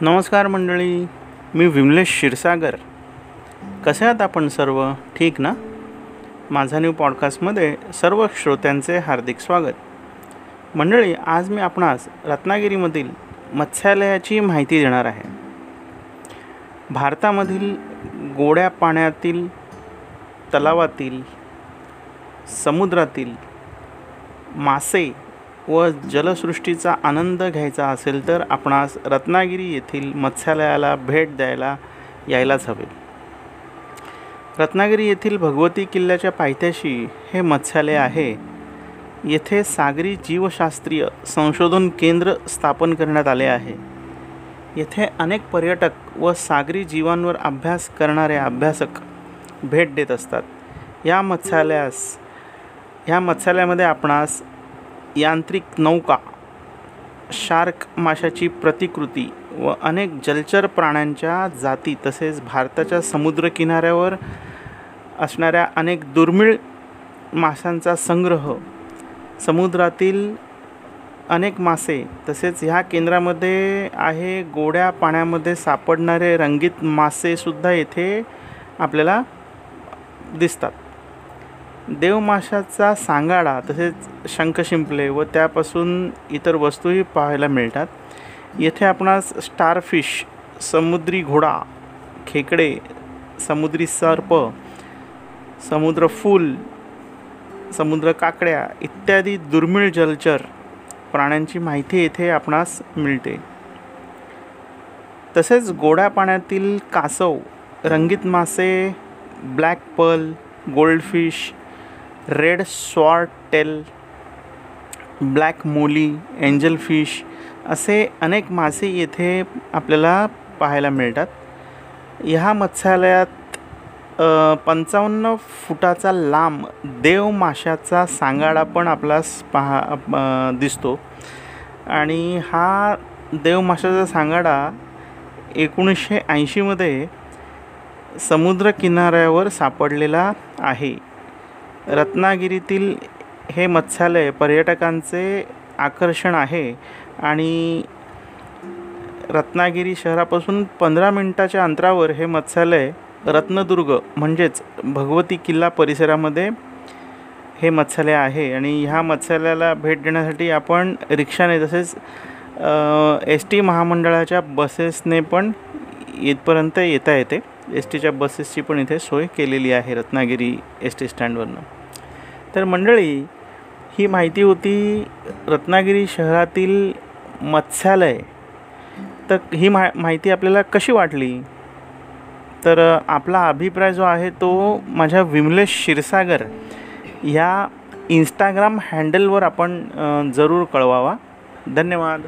नमस्कार मंडळी मी विमलेश क्षीरसागर. कसे आहात आपण सर्व? ठीक ना? माझा न्यू पॉडकास्टमध्ये सर्व श्रोत्यांचे हार्दिक स्वागत. मंडळी आज मी आपणास रत्नागिरीमधील मत्स्यालयाची माहिती देणार आहे. भारतामधील गोड्या पाण्यातील तलावातील समुद्रातील मासे व जलसृष्टीचा आनंद घ्यायचा असेल तर आपणास रत्नागिरी येथील मत्स्यालयाला भेट द्यायला यायलाच हवे. रत्नागिरी येथील भगवती किल्ल्याच्या पायथ्याशी हे मत्स्यालय आहे. येथे सागरी जीवशास्त्रीय संशोधन केंद्र स्थापन करण्यात आले आहे. येथे अनेक पर्यटक व सागरी जीवांवर अभ्यास करणारे अभ्यासक भेट देत असतात. या मत्स्यालयास ह्या मत्स्यालयामध्ये आपणास यांत्रिक नौका शार्क माशाची प्रतिकृती व अनेक जलचर प्राण्यांच्या जाती तसेच भारताच्या समुद्रकिनाऱ्यावर असणाऱ्या अनेक दुर्मिळ माशांचा संग्रह समुद्रातील अनेक मासे तसेच ह्या केंद्रामध्ये आहे गोड्या पाण्यामध्ये सापडणारे रंगीत मासेसुद्धा येथे आपल्याला दिसतात. देवमाशाचा सांगाडा तसेच शंख शिंपले व त्यापासून इतर वस्तूही पाहायला मिळतात. येथे आपणास स्टारफिश समुद्री घोडा खेकडे समुद्री सर्प समुद्रफूल समुद्र काकड्या इत्यादी दुर्मिळ जलचर प्राण्यांची माहिती येथे आपणास मिळते. तसेच गोड्या पाण्यातील कासव रंगीत मासे black pearl goldfish red swordtail black molly angelfish असे अनेक मासे येथे आपल्याला पाहायला मिळतात. ह्या मत्स्यालयात पंचावन्न फुटाचा लांब देव माशाचा सांगाडा पण आपल्यास पहा दिसतो. आणि हा देव माशाचा सांगाडा एकोणीसशे ऐंशीमध्ये समुद्रकिनाऱ्यावर सापडलेला आहे. रत्नागिरीतील हे मत्स्यालय पर्यटकांचे आकर्षण आहे आणि रत्नागिरी शहरापासून पंधरा मिनटाच्या अंतरावर हे मत्स्यालय रत्नदुर्ग म्हणजेच भगवती किल्ला परिसरामध्ये हे मत्स्यालय आहे. आणि ह्या मत्स्यालयाला भेट देण्यासाठी आपण रिक्षाने तसेच एस टी महामंडळाच्या बसेसने पण इथपर्यंत येता येते. एस टीच्या बसेसची पण इथे सोय केलेली आहे रत्नागिरी एस टी स्टँडवरनं. तर मंडळी ही माहिती होती रत्नागिरी शहरातील मत्स्यालय. तर ही मा माहिती आपल्याला कशी वाटली? तर आपला अभिप्राय जो आहे तो माझ्या विमलेश क्षीरसागर ह्या इंस्टाग्राम हँडलवर आपण जरूर कळवावा. धन्यवाद.